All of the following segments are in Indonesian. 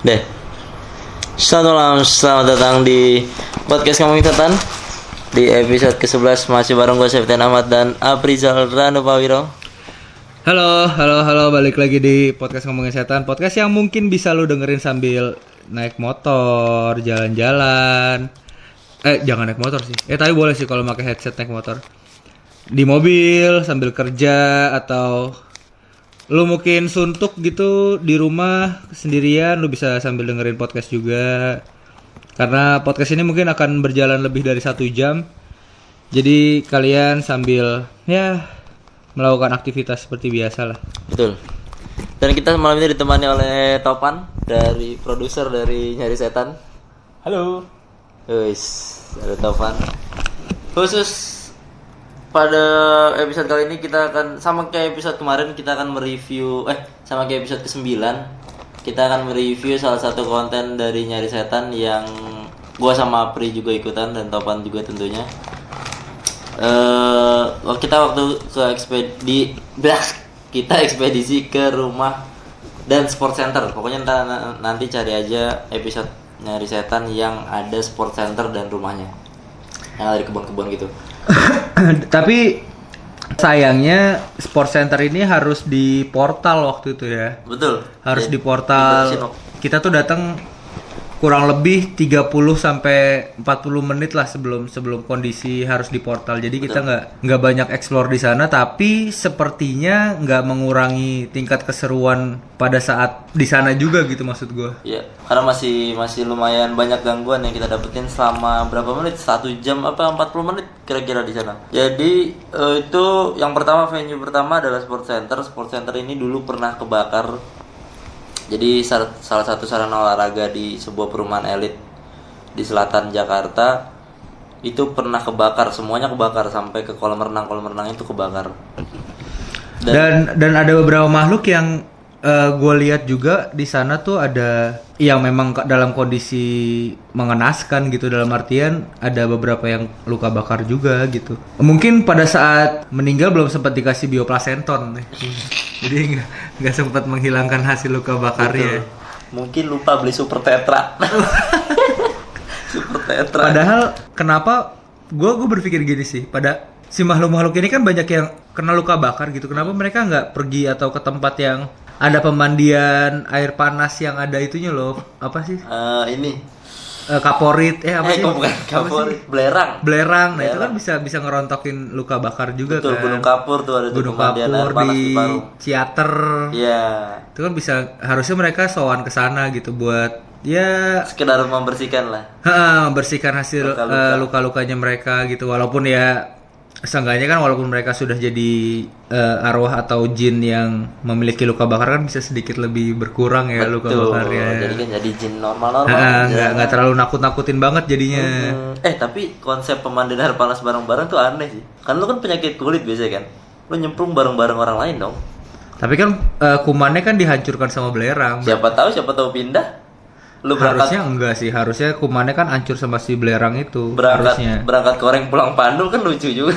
Deh. Selamat malam, selamat datang di podcast ngomongin setan Di episode ke-11 masih bareng gue Septian Ahmad dan Aprizal Ranu Pawiro Halo, halo, halo, balik lagi di podcast ngomongin setan. Podcast yang mungkin bisa lu dengerin sambil naik motor, jalan-jalan. Eh, jangan naik motor sih. Eh, tapi boleh sih kalau pakai headset naik motor. Di mobil sambil kerja atau lu mungkin suntuk gitu di rumah sendirian, lu bisa sambil dengerin podcast juga. Karena podcast ini mungkin akan berjalan lebih dari satu jam. Jadi kalian sambil ya melakukan aktivitas seperti biasa lah. Betul Dan kita malam ini ditemani oleh Topan Dari produser dari Nyari Setan Halo. Wis, ada Topan Khusus pada episode kali ini kita akan sama kayak episode kemarin kita akan mereview eh sama kayak episode ke-9 kita akan mereview salah satu konten dari Nyari Setan yang gua sama Pri juga ikutan dan Topan juga tentunya. Eh kita waktu ke ekspedi kita ekspedisi ke rumah dan sport center. Pokoknya ntar, nanti cari aja episode Nyari Setan yang ada sport center dan rumahnya. Yang ada di kebun-kebun gitu. Tapi sayangnya sport center ini harus di portal waktu itu ya. Betul. Harus Jadi, di portal. Kita tuh datang kurang lebih 30 sampai 40 menit lah sebelum sebelum kondisi harus di portal. Jadi kita nggak nggak banyak explore di sana tapi sepertinya nggak mengurangi tingkat keseruan pada saat di sana juga gitu maksud gue. Iya, karena masih masih lumayan banyak gangguan yang kita dapetin selama berapa menit? Satu jam apa 40 menit kira-kira di sana. Jadi eh, itu yang pertama venue pertama adalah sport center. Sport center ini dulu pernah kebakar. Jadi salah satu sarana olahraga di sebuah perumahan elit di selatan Jakarta itu pernah kebakar, semuanya kebakar sampai ke kolam renang kolam renang itu kebakar. Dan dan ada beberapa makhluk yang gue lihat juga di sana tuh ada yang memang dalam kondisi mengenaskan gitu dalam artian ada beberapa yang luka bakar juga gitu. Mungkin pada saat meninggal belum sempat dikasih bioplasenton, jadi nggak sempat menghilangkan hasil luka bakarnya. Mungkin lupa beli super tetra. super tetra. Padahal kenapa gue gue berpikir gini sih pada si makhluk-makhluk ini kan banyak yang kena luka bakar gitu kenapa mereka nggak pergi atau ke tempat yang ada pemandian air panas yang ada itunya loh. Apa sih? Eh, ini. Eh, kaporit. Eh apa eh sih? bukan kapur belerang. Belerang. Nah itu kan bisa bisa ngerontokin luka bakar juga betul kan. Gunung kapur tuh ada tuh gunung pemandian air kapur panas di di Ciater. Iya. Itu kan bisa harusnya mereka sowan ke sana gitu buat ya sekedar membersihkan lah. Ha, membersihkan hasil eh, luka-lukanya mereka gitu. Walaupun ya seenggaknya kan walaupun mereka sudah jadi eh, arwah atau jin yang memiliki luka bakar kan bisa sedikit lebih berkurang ya luka tuh bakarnya. Jadi kan jadi jin normal normal Ha, nggak nggak terlalu nakut-nakutin banget jadinya. Eh tapi konsep pemandian air panas bareng-bareng tuh aneh sih. Kan lu kan penyakit kulit biasa kan. Lu nyemplung bareng-bareng orang lain dong. Tapi kan eh, kumannya kan dihancurkan sama belerang. Siapa tahu siapa tahu pindah lu berangkat harusnya enggak sih harusnya kumannya kan hancur sama si belerang itu berangkat harusnya. berangkat koreng pulang pandul kan lucu juga.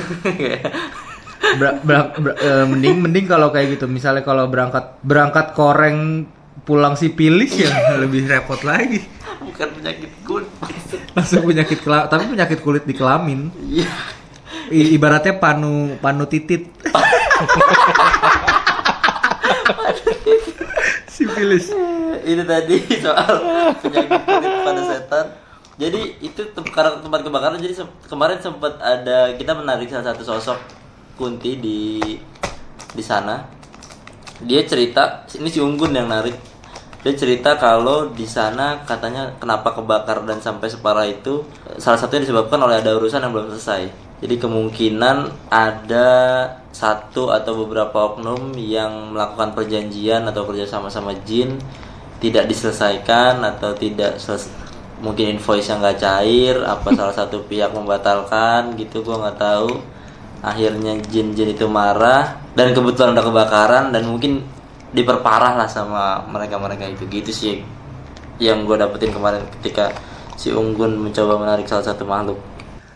Ber- ber- ber- eh, mending mending kalau kayak gitu. Misalnya kalau berangkat berangkat koreng pulang si pilis ya lebih repot lagi. Bukan penyakit kulit. Langsung penyakit kela- tapi penyakit kulit di kelamin. Iya. I- ibaratnya panu panu titit pilis ini tadi soal penyakit pada setan. Jadi itu karena tempat kebakaran. Jadi kemarin sempat ada kita menarik salah satu sosok kunti di di sana. Dia cerita ini si unggun yang narik. Dia cerita kalau di sana katanya kenapa kebakar dan sampai separah itu. Salah satunya disebabkan oleh ada urusan yang belum selesai jadi kemungkinan ada satu atau beberapa oknum yang melakukan perjanjian atau kerjasama sama jin tidak diselesaikan atau tidak seles- mungkin invoice yang nggak cair apa salah satu pihak membatalkan gitu gua nggak tahu. Akhirnya jin-jin itu marah dan kebetulan ada kebakaran dan mungkin diperparah lah sama mereka-mereka itu. Gitu sih yang gue dapetin kemarin ketika si Unggun mencoba menarik salah satu makhluk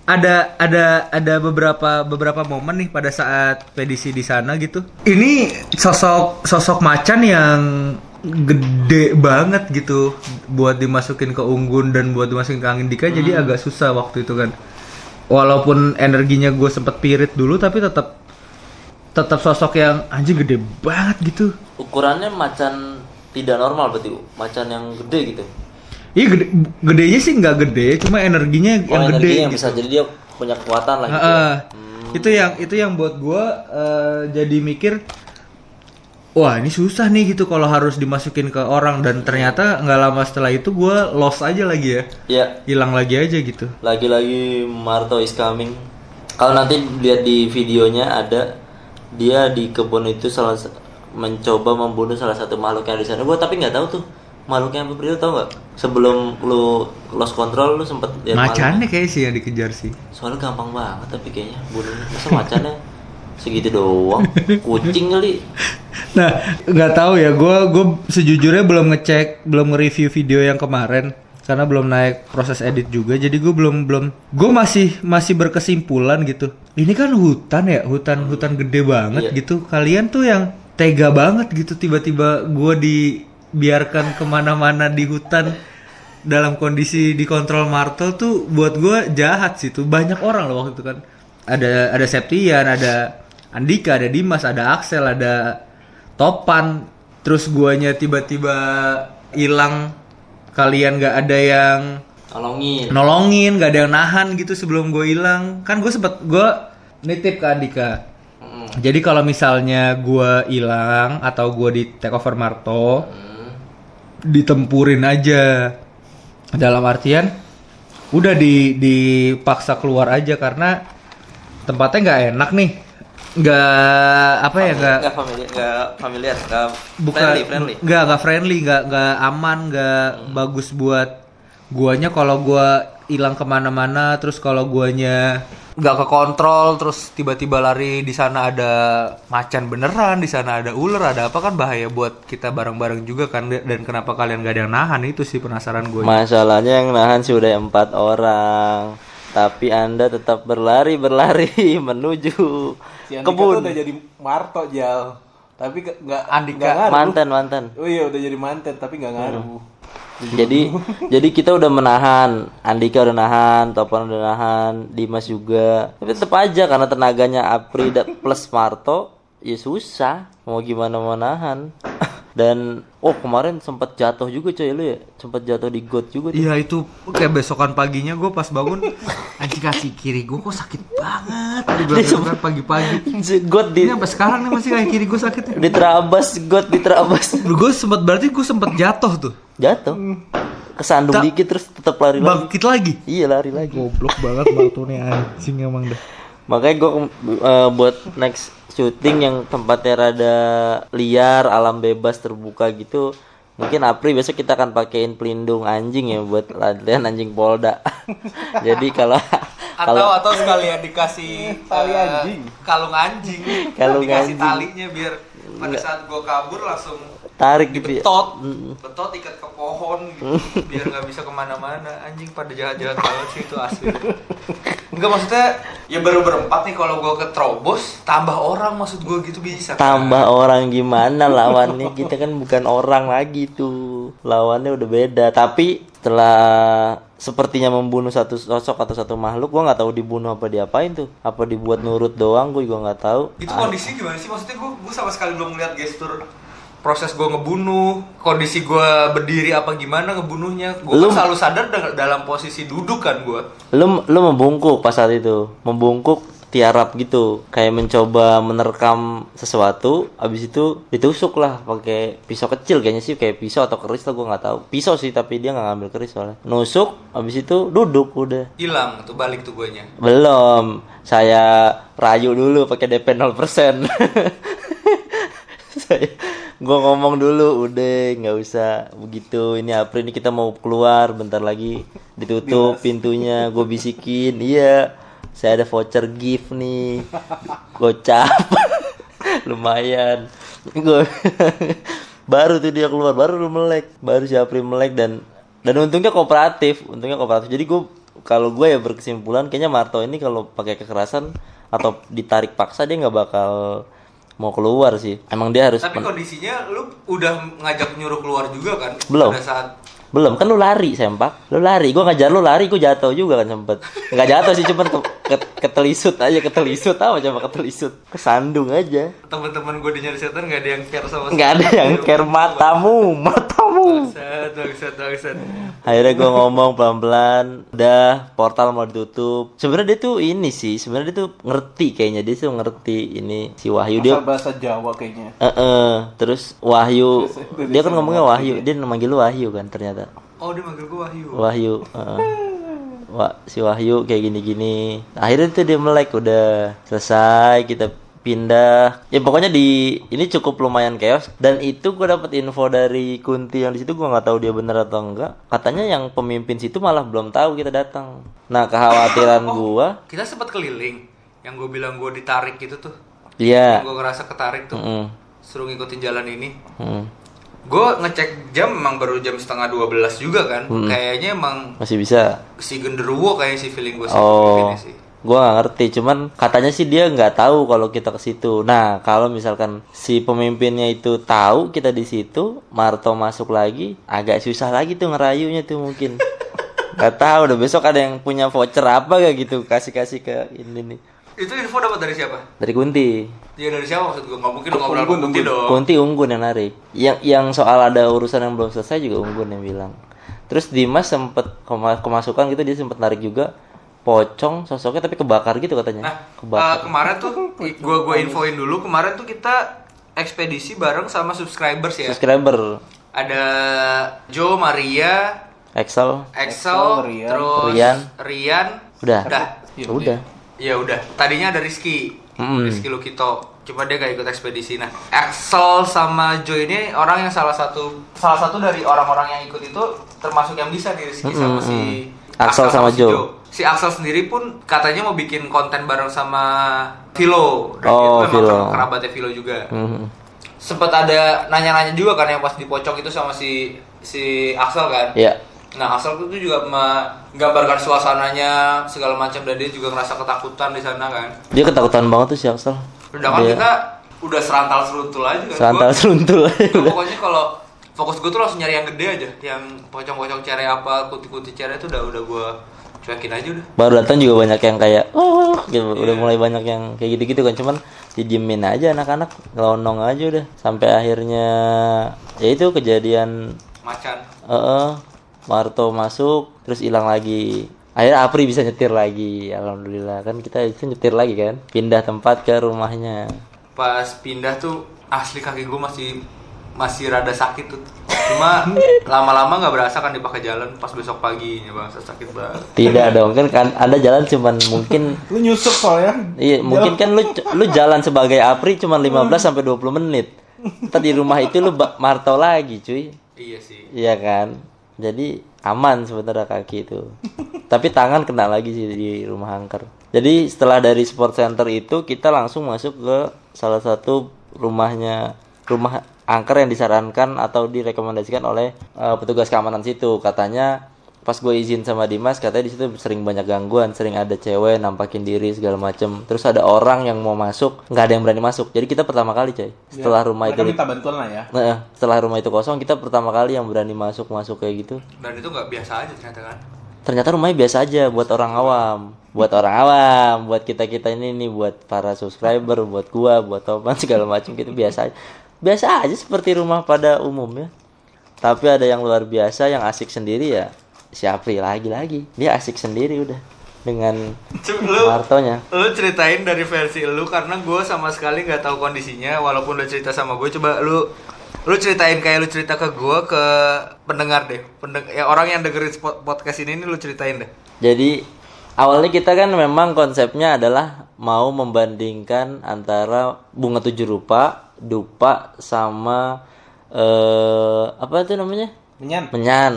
ada ada ada beberapa beberapa momen nih pada saat pedisi di sana gitu. Ini sosok sosok macan yang gede banget gitu buat dimasukin ke unggun dan buat dimasukin ke angin dika jadi agak susah waktu itu kan walaupun energinya gue sempet pirit dulu tapi tetap tetap sosok yang anjing gede banget gitu Ukurannya macan tidak normal berarti, Bu. macan yang gede gitu. Iya gede gedenya sih nggak gede cuma energinya Oh, yang energi gede yang gitu. bisa jadi dia punya kekuatan lah gitu. ya. Heeh. itu yang itu yang buat gue jadi mikir wah ini susah nih gitu kalau harus dimasukin ke orang dan ternyata nggak lama setelah itu gue lost aja lagi ya Ya, hilang lagi aja gitu lagi-lagi Marto is coming. Kalau nanti lihat di videonya ada dia di kebun itu salah sa- mencoba membunuh salah satu makhluk yang ada di sana. Gua tapi nggak tahu tuh makhluknya apa Bro, tau nggak? Sebelum lu lost control lu sempet lihat makhluk. macannya kayak sih yang dikejar sih Soalnya gampang banget tapi kayaknya bunuhnya. Masa macannya segitu doang? Kucing kali. nah nggak tahu ya gue gue sejujurnya belum ngecek belum nge-review video yang kemarin karena belum naik proses edit juga jadi gue belum belum gue masih masih berkesimpulan gitu ini kan hutan ya hutan hutan gede banget Iya. gitu kalian tuh yang tega banget gitu tiba-tiba gue dibiarkan ke mana-mana di hutan dalam kondisi dikontrol Martel tuh buat gue jahat sih tuh banyak orang loh waktu itu kan ada ada Septian ada Andika ada Dimas ada Axel ada Topan terus guanya tiba-tiba hilang kalian nggak ada yang Tolongin. nolongin nggak ada yang nahan gitu sebelum gue hilang kan gue sempet gue nitip ke Andika Mm. jadi kalau misalnya gue hilang atau gue di take over Marto Mm. Ditempurin aja. Dalam artian? Udah di dipaksa keluar aja karena tempatnya nggak enak nih. Nggak apa ya nggak Nggak familiar, nggak familiar, nggak bukan friendly, friendly. nggak nggak friendly nggak nggak aman nggak bagus buat guanya. Kalau gua hilang ke mana-mana terus kalau guanya nggak kekontrol terus tiba-tiba lari di sana ada macan beneran di sana ada ular ada apa kan bahaya buat kita bareng-bareng juga kan dan kenapa kalian gak ada yang nahan itu sih penasaran gue Masalahnya yang nahan sudah empat orang, tapi anda tetap berlari berlari menuju Si Andika kebun. udah jadi Marto jal. Tapi ke- nggak Andika. nggak ngaruh. Mantan mantan. Oh iya udah jadi mantan tapi nggak ngaruh. Jadi jadi kita udah menahan, Andika udah nahan, Topan udah nahan, Dimas juga. Tapi tetap aja karena tenaganya Apri plus Marto, ya susah. Mau gimana mau nahan. Dan oh kemarin sempat jatuh juga coy lu ya, sempat jatuh di got juga. Iya itu kayak besokan paginya gue pas bangun anjing kaki kiri gue kok sakit banget di besokan pagi-pagi. got di Ini sampai sekarang nih masih kaki kiri gue sakit. diterabas, got diterabas. Gue sempat berarti gue sempat jatuh tuh. Jatuh. Kesandung Tak- dikit terus tetap lari lagi. Bangkit lagi. Iya lari lagi. Goblok banget batu nih anjing emang dah. Makanya gue buat next syuting yang tempatnya rada liar, alam bebas terbuka gitu. Mungkin April besok kita akan pakein pelindung anjing ya buat latihan anjing Polda. Jadi kalau kalau atau sekalian dikasih Tali anjing. kalung anjing. Kalung dikasih anjing. talinya biar pada saat gue kabur langsung tarik gitu ya. betot, betot ikat ke pohon gitu, biar nggak bisa ke mana-mana. Anjing pada jahat-jahat banget sih itu asli. Enggak maksudnya ya baru berempat nih kalau gue keterobos tambah orang maksud gue gitu bisa. Tambah orang gimana lawannya kita kan bukan orang lagi tuh. Lawannya udah beda. Tapi setelah sepertinya membunuh satu sosok atau satu makhluk, gua nggak tahu dibunuh apa diapain tuh. Apa dibuat nurut doang, gue juga nggak tahu. Itu kondisi gimana sih? Maksudnya gue gue sama sekali belum ngeliat gestur proses gue ngebunuh, kondisi gue berdiri apa gimana ngebunuhnya. Gue kan selalu sadar da- dalam posisi duduk kan gue. lu lu membungkuk pas saat itu membungkuk tiarap gitu. Kayak mencoba menerkam sesuatu abis itu ditusuk lah pakai pisau kecil kayaknya sih kayak pisau atau keris lah gue nggak tahu. Pisau sih tapi dia nggak ngambil keris soalnya. Nusuk abis itu duduk udah. Hilang tuh balik tuh guanya. belum. Saya rayu dulu pakai DP 0% saya gue ngomong dulu udah nggak usah. Begitu ini April ini kita mau keluar bentar lagi ditutup pintunya gue bisikin. Iya saya ada voucher gift nih. Gocap. Lumayan. Gue baru tuh dia keluar baru lu melek. Baru si April melek dan dan untungnya kooperatif untungnya kooperatif. Jadi gue kalau gue ya berkesimpulan kayaknya Marto ini kalau pakai kekerasan atau ditarik paksa dia nggak bakal mau keluar sih. Emang dia harus Tapi kondisinya lu udah ngajak nyuruh keluar juga kan? Belum. Pada saat belum. Kan lu lari sempak. Lu lari. Gua ngajar lu lari gua jatuh juga kan sempet. Nggak jatuh sih cuman ke, ke- ketelisut aja ketelisut. Apa coba ketelisut? Kesandung aja. Teman-teman gue di nyari setan nggak ada yang care sama nggak ada yang care. Matamu matamu. Bangsat, bangsat, bangsat. akhirnya gua ngomong pelan-pelan. Udah portal mau ditutup. Sebenarnya dia tuh ini sih sebenarnya dia tuh ngerti kayaknya. Dia tuh ngerti ini si Wahyu. Dia Asal bahasa Jawa kayaknya. Eh, eh. terus Wahyu dia kan ngomongnya Wahyu. dia manggil lu Wahyu kan ternyata. Oh dia manggil gue Wahyu. Wahyu heeh. Wah, si Wahyu kayak gini-gini. Akhirnya tuh dia melek udah selesai kita pindah. Ya pokoknya di ini cukup lumayan chaos dan itu gua dapat info dari Kunti yang di situ gua nggak tahu dia bener atau enggak. Katanya yang pemimpin situ malah belum tahu kita datang. Nah, kekhawatiran gua Kita sempat keliling. Yang gue bilang gue ditarik gitu tuh. iya. Gue ngerasa ketarik tuh. Mm, Suruh ngikutin jalan ini. mm. Gue ngecek jam emang baru jam setengah 12 juga kan. Kayaknya emang Masih bisa. si genderuwo kayak si feeling gue sih. Oh, sih. gua nggak ngerti. Cuman katanya sih dia nggak tahu kalau kita ke situ. Nah, kalau misalkan si pemimpinnya itu tahu kita di situ, Marto masuk lagi, agak susah lagi tuh ngerayunya tuh mungkin. Gak tahu udah besok ada yang punya voucher apa gak gitu kasih kasih ke ini nih Itu info dapat dari siapa? dari Kunti. Ya dari siapa maksud gue? Gak mungkin lu ngobrol sama Kunti dong. Kunti Unggun yang narik. Yang yang soal ada urusan yang belum selesai juga Unggun yang bilang. Terus Dimas sempet kema- kemasukan gitu dia sempet narik juga pocong sosoknya tapi kebakar gitu katanya. Nah, kebakar. eh, kemarin tuh gue gue infoin dulu kemarin tuh kita ekspedisi bareng sama subscribers ya. subscriber Ada Joe, Maria, Excel Excel, Rian. terus Rian. Rian. udah Udah. Ya udah Ya udah. Tadinya ada Rizky. Mm. Rizky Lukito. Cuma dia gak ikut ekspedisi. Nah, Excel sama Joe ini orang yang salah satu salah satu dari orang-orang yang ikut itu termasuk yang bisa nih Rizky sama si Axel sama si Joe. Si Axel sendiri pun katanya mau bikin konten bareng sama Vilo. Dan Oh, itu memang Vilo. kerabatnya Vilo juga. Mhm. Sempet ada nanya-nanya juga kan yang pas di pocong itu sama si si Axel kan. ya Nah, Axel itu juga menggambarkan suasananya segala macam dan dia juga ngerasa ketakutan di sana kan. dia ketakutan banget tuh si Axel Sedangkan Dia kita udah serantal seruntul aja kan. serantal Gua- seruntul gua pokoknya kalau fokus gue tuh langsung nyari yang gede aja, yang pocong-pocong cere apa, kuti-kuti cere itu udah udah gua cuekin aja udah. baru datang juga banyak yang kayak oh gitu udah mulai banyak yang kayak gitu-gitu kan cuman didiemin aja anak-anak ngelonong aja udah sampai akhirnya ya itu kejadian Macan. eh eh, Marto masuk terus hilang lagi akhirnya Apri bisa nyetir lagi alhamdulillah kan kita itu nyetir lagi kan pindah tempat ke rumahnya Pas pindah tuh asli kaki gue masih masih rada sakit tuh. Cuma lama-lama nggak berasa kan dipakai jalan pas besok paginya bang sakit banget. tidak dong kan kan anda jalan cuman mungkin Lu nyusup soalnya. Iya, mungkin kan lu lu jalan sebagai Apri cuma 15 sampai 20 menit. Ntar di rumah itu lu ba- marto lagi, cuy. Iya sih. Iya kan? Jadi aman sebenarnya kaki itu. Tapi tangan kena lagi sih di rumah angker. Jadi setelah dari sport center itu kita langsung masuk ke salah satu rumahnya rumah angker yang disarankan atau direkomendasikan oleh eh, petugas keamanan situ. Katanya pas gue izin sama Dimas katanya di situ sering banyak gangguan, sering ada cewek nampakin diri segala macem. Terus ada orang yang mau masuk, nggak ada yang berani masuk. Jadi kita pertama kali, coy. Setelah rumah itu minta bantuan lah ya. Nah, setelah rumah itu kosong, kita pertama kali yang berani masuk masuk kayak gitu. Dan itu nggak biasa aja ternyata kan. Ternyata rumahnya biasa aja buat orang awam, buat orang awam, buat kita kita ini nih, buat para subscriber, buat gua, buat topan segala macam gitu biasa aja. Biasa aja seperti rumah pada umumnya. Tapi ada yang luar biasa, yang asik sendiri ya. Si Apri lagi-lagi, dia asik sendiri udah dengan lu martonya. lu ceritain dari versi lu karena gue sama sekali nggak tahu kondisinya walaupun udah cerita sama gue coba lu lu ceritain kayak lu cerita ke gue ke pendengar deh Pendeng ya orang yang dengerin spot- podcast ini nih lu ceritain deh Jadi awalnya kita kan memang konsepnya adalah mau membandingkan antara bunga tujuh rupa, dupa sama eh apa itu namanya? Menyan. Menyan.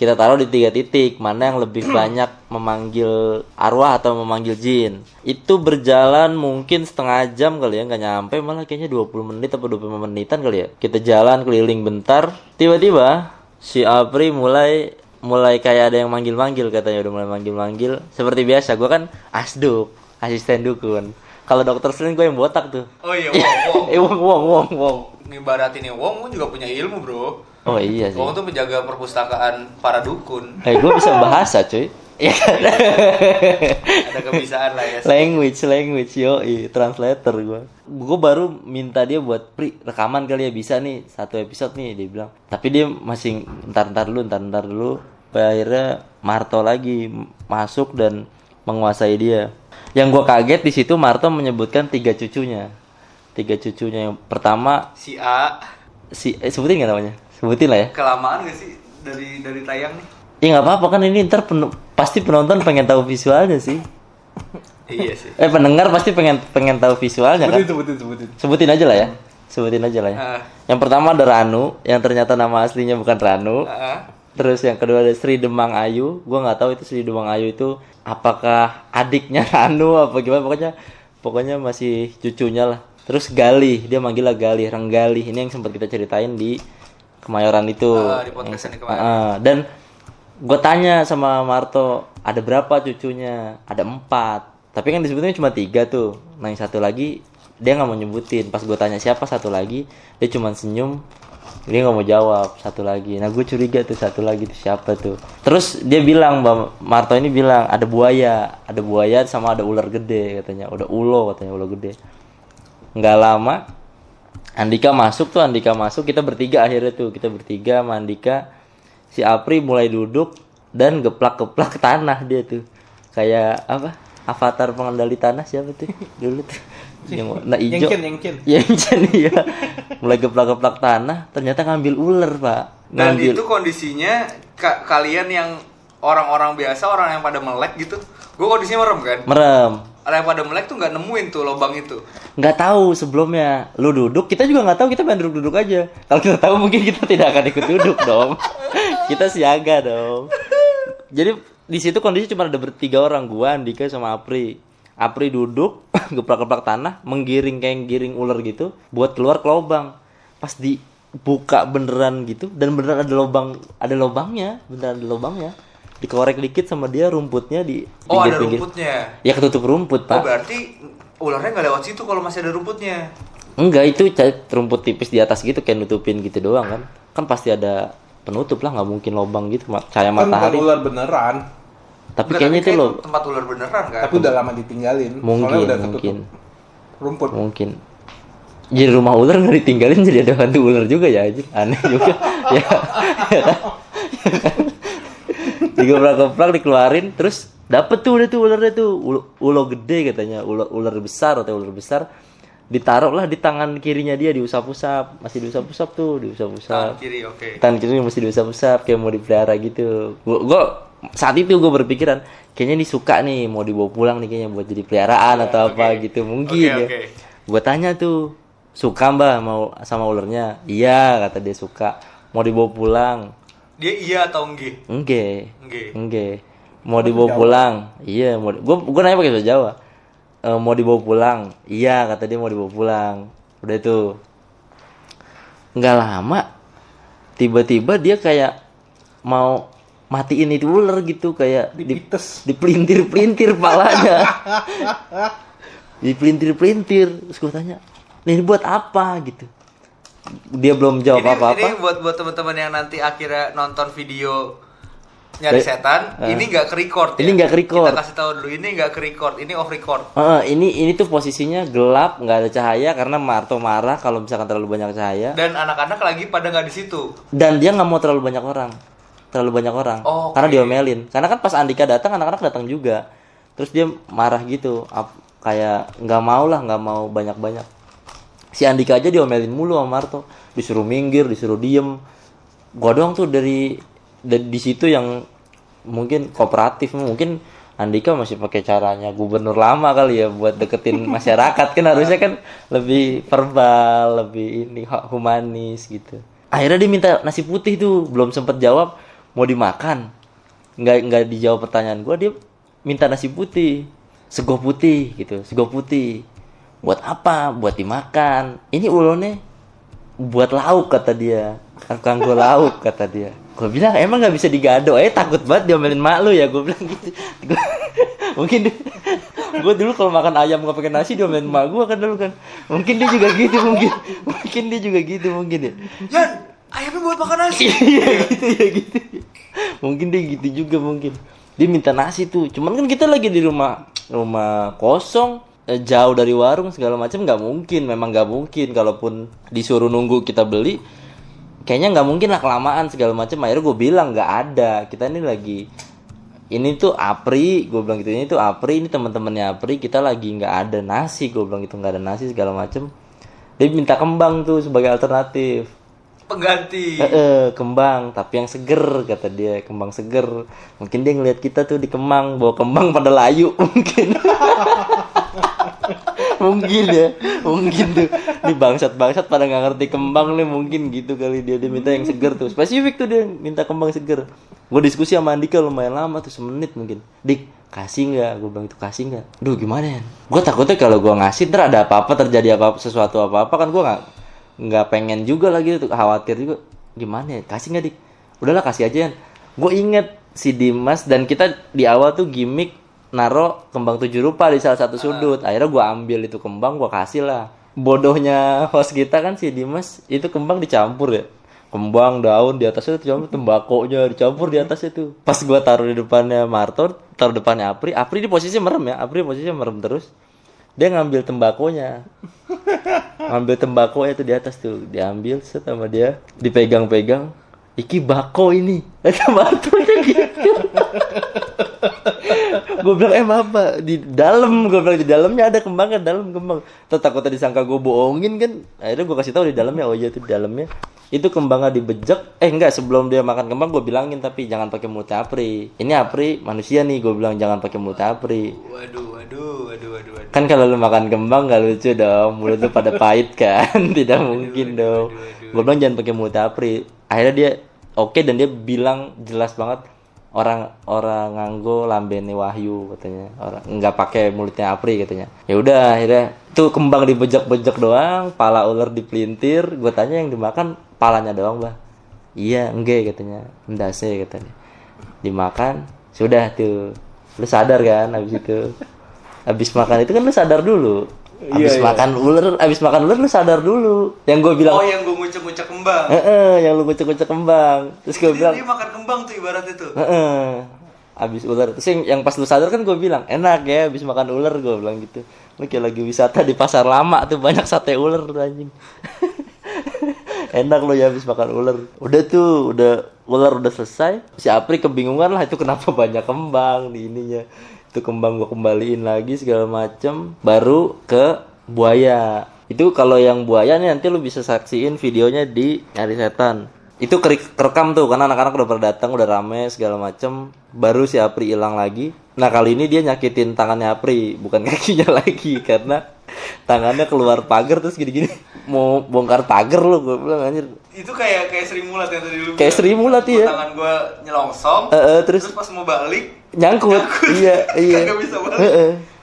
Kita taruh di tiga titik, mana yang lebih banyak memanggil arwah atau memanggil jin. Itu berjalan mungkin setengah jam kali ya, nggak nyampe malah kayaknya 20 menit atau 25 menitan kali ya. Kita jalan keliling bentar, tiba-tiba si Apri mulai mulai kayak ada yang manggil-manggil katanya udah mulai manggil-manggil. Seperti biasa, gua kan asduk, asisten dukun. Kalau dokter Strange gue yang botak tuh. Oh iya, Wong, Wong. Eh wong wong wong wong. Ngibaratin Wong, Wong juga punya ilmu, Bro. Oh iya sih. Wong tuh menjaga perpustakaan para dukun. Eh gue bisa bahasa cuy. Iya kan? Ada kebisaan lah ya. language language yo translator gue gue baru minta dia buat pri rekaman kali ya bisa nih satu episode nih dia bilang tapi dia masih ntar ntar dulu ntar ntar dulu akhirnya Marto lagi masuk dan menguasai dia yang gue kaget di situ Marto menyebutkan tiga cucunya tiga cucunya yang pertama Si A si eh, sebutin nggak namanya sebutin lah ya kelamaan gak sih dari dari tayang nih? ya nggak apa-apa kan ini ntar penu- pasti penonton pengen tahu visualnya sih Iya sih. eh pendengar pasti pengen pengen tahu visualnya kan Sebutin, sebutin, sebutin. Sebutin aja lah ya. Sebutin aja lah ya. Ah. Yang pertama ada Ranu, yang ternyata nama aslinya bukan Ranu. Ah, Terus yang kedua ada Sri Demang Ayu. Gua nggak tahu itu Sri Demang Ayu itu apakah adiknya Ranu apa gimana pokoknya pokoknya masih cucunya lah. Terus Gali, dia manggilnya Gali, Renggali. Ini yang sempat kita ceritain di Kemayoran itu. Ah, di podcast yang kemarin. Ah, dan gue tanya sama Marto, ada berapa cucunya? Ada empat. Tapi kan disebutnya cuma tiga tuh. Nah yang satu lagi dia nggak mau nyebutin. Pas gue tanya siapa satu lagi, dia cuma senyum. Dia nggak mau jawab satu lagi. Nah gue curiga tuh satu lagi tuh siapa tuh. Terus dia bilang, Bang Marto ini bilang ada buaya, ada buaya sama ada ular gede katanya. Udah ulo katanya ular gede. Nggak lama Andika masuk tuh Andika masuk kita bertiga akhirnya tuh. Kita bertiga sama Andika. Si Apri mulai duduk dan geplak-geplak tanah dia tuh. Kayak apa? Avatar pengendali tanah siapa tuh? Dulu tuh. Yang warna hijau. Yengkin, yengkin. Yengkin iya. Mulai geplak-geplak tanah ternyata ngambil ular pak. Dan ngambil itu kondisinya ka- kalian yang orang-orang biasa, orang yang pada melek gitu. Gue kondisinya merem kan. merem yang pada melek tuh nggak nemuin tuh lubang itu. nggak tahu sebelumnya. Lu duduk kita juga nggak tahu kita main duduk-duduk aja. Kalau kita tahu mungkin kita tidak akan ikut duduk dong. Kita siaga dong. Jadi di situ kondisi cuma ada bertiga orang gua Andika sama Apri. Apri duduk geplak-geplak tanah menggiring kayak giring ular gitu buat keluar ke lubang. Pas dibuka beneran gitu dan beneran ada lubang ada lubangnya beneran ada lubangnya dikorek dikit sama dia rumputnya di Oh ada rumputnya. ya ketutup rumput Oh pak berarti ularnya nggak lewat situ kalau masih ada rumputnya. Enggak itu rumput tipis di atas gitu kayak nutupin gitu doang kan. Kan pasti ada penutup lah nggak mungkin lobang gitu cahaya Kan bukan matahari. ular beneran. Tapi kayaknya itu kayak loh tempat ular beneran kan. Tapi udah lama ditinggalin. Soalnya mungkin udah ketutup mungkin rumput. mungkin. Jadi rumah ular nggak ditinggalin jadi ada hantu ular juga ya. Aneh juga. ya. Digeplak-geplak dikeluarin terus dapet tuh udah tuh ularnya tuh. Ulo, ulo gede katanya ular ular besar atau ular besar. Ditaruh lah di tangan kirinya dia diusap-usap masih diusap-usap tuh diusap-usap. Tangan kiri oke. tangan kiri mesti diusap-usap kayak mau dipelihara gitu. Gua, gua saat itu gue berpikiran kayaknya ini suka nih mau dibawa pulang nih kayaknya buat jadi peliharaan atau apa gitu mungkin Oke, ya. oke. gue tanya tuh suka mbak mau sama ularnya? Iya kata dia suka. Mau dibawa pulang Dia iya atau enggak? enggak. Enggak. enggak. Mau dibawa pulang? Iya mau gue gue nanya pakai bahasa Jawa. "Eh, mau dibawa pulang? Iya kata dia mau dibawa pulang. Udah itu. Nggak lama tiba-tiba dia kayak mau matiin itu ular gitu kayak di, Dipites. dipelintir-pelintir palanya. Dipelintir-pelintir. Terus gue tanya "Nih, ini buat apa? Gitu dia belum jawab Ini, apa-apa ini buat buat teman-teman yang nanti akhirnya nonton video nyari Eh, setan, ini nggak ke record. Ini nggak ke-record. Kita kasih tahu dulu ini nggak ke record, ini off record. Heeh, ini ini tuh posisinya gelap, nggak ada cahaya karena Marto marah kalau misalkan terlalu banyak cahaya. Dan anak-anak lagi pada nggak di situ. Dan dia nggak mau terlalu banyak orang, terlalu banyak orang, Oh, karena oke. diomelin. Karena kan pas Andika datang, anak-anak datang juga. Terus dia marah gitu, ap- kayak nggak mau lah, nggak mau banyak-banyak. Si Andika aja diomelin mulu sama Marto, disuruh minggir, disuruh diem. Gua doang tuh dari dari di situ yang mungkin kooperatif, mungkin Andika masih pakai caranya gubernur lama kali ya buat deketin masyarakat kan harusnya kan lebih verbal, lebih ini hu- humanis gitu. Akhirnya dia minta nasi putih tuh, belum sempet jawab mau dimakan. Nggak nggak dijawab pertanyaan gua, dia minta nasi putih, sego putih gitu, sego putih. Buat apa? Buat dimakan. Ini ulone buat lauk kata dia. Kanggo lauk kata dia. Gue bilang emang nggak bisa digado? Eh takut banget diomelin mak lu ya gue bilang gitu. Gua- mungkin dia, gue dulu kalau makan ayam nggak pakai nasi dia main emak gue kan dulu kan. Mungkin dia juga gitu mungkin. Mungkin dia juga gitu mungkin ya. Yan, ayamnya buat makan nasi. iya gitu ya gitu. Mungkin dia gitu juga mungkin. Dia minta nasi tuh. Cuman kan kita lagi di rumah rumah kosong jauh dari warung segala macam nggak mungkin. Memang nggak mungkin. Kalaupun disuruh nunggu kita beli kayaknya nggak mungkin lah kelamaan segala macam. Akhirnya gue bilang nggak ada. Kita ini lagi ini tuh Apri. Gue bilang gitu ini tuh Apri ini teman-temannya Apri. Kita lagi nggak ada nasi. Gue bilang gitu nggak ada nasi segala macem dia minta kembang tuh sebagai alternatif. Pengganti. Eh, eh, kembang tapi yang seger kata dia. Kembang seger. Mungkin dia ngeliat kita tuh di kemang bawa kembang pada layu mungkin mungkin ya mungkin tuh. Di bangsat bangsat pada nggak ngerti kembang nih mungkin gitu kali dia. Dia minta yang seger tuh. Spesifik tuh dia minta kembang seger. Gue diskusi sama Andika lumayan lama tuh semenit mungkin. Dik kasih nggak? Gue bilang itu kasih nggak? Duh gimana ya? Gue takutnya kalau gue ngasih ntar ada apa-apa terjadi apa sesuatu apa-apa kan gue nggak nggak pengen juga lagi tuh khawatir juga. Gimana ya? Kasih nggak dik? Udahlah kasih aja ya gue inget si Dimas dan kita di awal tuh gimmick naro kembang tujuh rupa di salah satu sudut. Akhirnya gue ambil itu kembang gue kasih lah. Bodohnya host kita kan si Dimas itu kembang dicampur ya. Kembang daun di atasnya itu dicampur tembakonya dicampur di atasnya tuh pas gue taruh di depannya Martor taruh depannya Apri Apri di posisi merem ya Apri posisinya merem terus. Dia ngambil tembakonya ngambil tembakau itu di atas tuh diambil set sama dia dipegang-pegang. Iki bako ini. Kata Martornya gitu gue bilang em apa di dalam gue bilang di dalamnya ada kembang kan dalam kembang. Terus takutnya disangka gue bohongin kan? Akhirnya gue kasih tahu di dalamnya oh iya itu di dalamnya. Itu kembangnya dibejek. Eh enggak sebelum dia makan kembang gue bilangin tapi jangan pakai mulut apri. Ini apri manusia nih gue bilang jangan pakai mulut apri. Waduh, waduh, waduh, waduh, waduh. kan kalau lu makan kembang gak lucu dong. Mulut lu pada pahit kan? Tidak mungkin dong. gue bilang jangan pakai mulut apri. Akhirnya dia oke dan dia bilang jelas banget orang orang nganggo lambene wahyu katanya. Orang nggak pakai mulutnya apri katanya. Ya udah akhirnya tuh kembang dibejak-bejak doang pala ular dipelintir. Gue tanya yang dimakan palanya doang bah iya enggak katanya. Endasnya katanya. Dimakan sudah tuh. Lu sadar kan habis itu? Habis makan itu kan lu sadar dulu habis Iya, iya. makan ular habis makan ular lu sadar dulu yang gue bilang Oh, yang gue ngucek-ngucek kembang. Eh, eh, yang lu kucek-kucek kembang. Terus gue bilang, dia makan kembang tuh ibaratnya tuh. eh, eh. Abis ular. Terus yang, yang pas lu sadar kan gue bilang, enak ya abis makan ular gue bilang gitu. Lu kayak lagi wisata di pasar lama tuh banyak sate ular tuh anjing. enak lo ya abis makan ular. Udah tuh, udah ular udah selesai. Si Apri kebingungan lah itu kenapa banyak kembang di ininya. Itu kembang gue kembaliin lagi segala macem. Baru ke buaya. Itu kalau yang buaya nih nanti lu bisa saksiin videonya di nyari setan. Itu kerekam tuh karena anak-anak udah pada datang, udah rame segala macem. Baru si Apri hilang lagi. Nah kali ini dia nyakitin tangannya Apri, bukan kakinya lagi karena tangannya keluar pagar terus gini-gini mau bongkar pagar lu gue bilang anjir Itu kayak kayak Sri Mulat yang tadi lu Kayak. Sri Mulat, iya. Tangan gue nyelongsong. Eh, eh, terus Terus pas mau balik, nyangkut. Iya iya. Balik.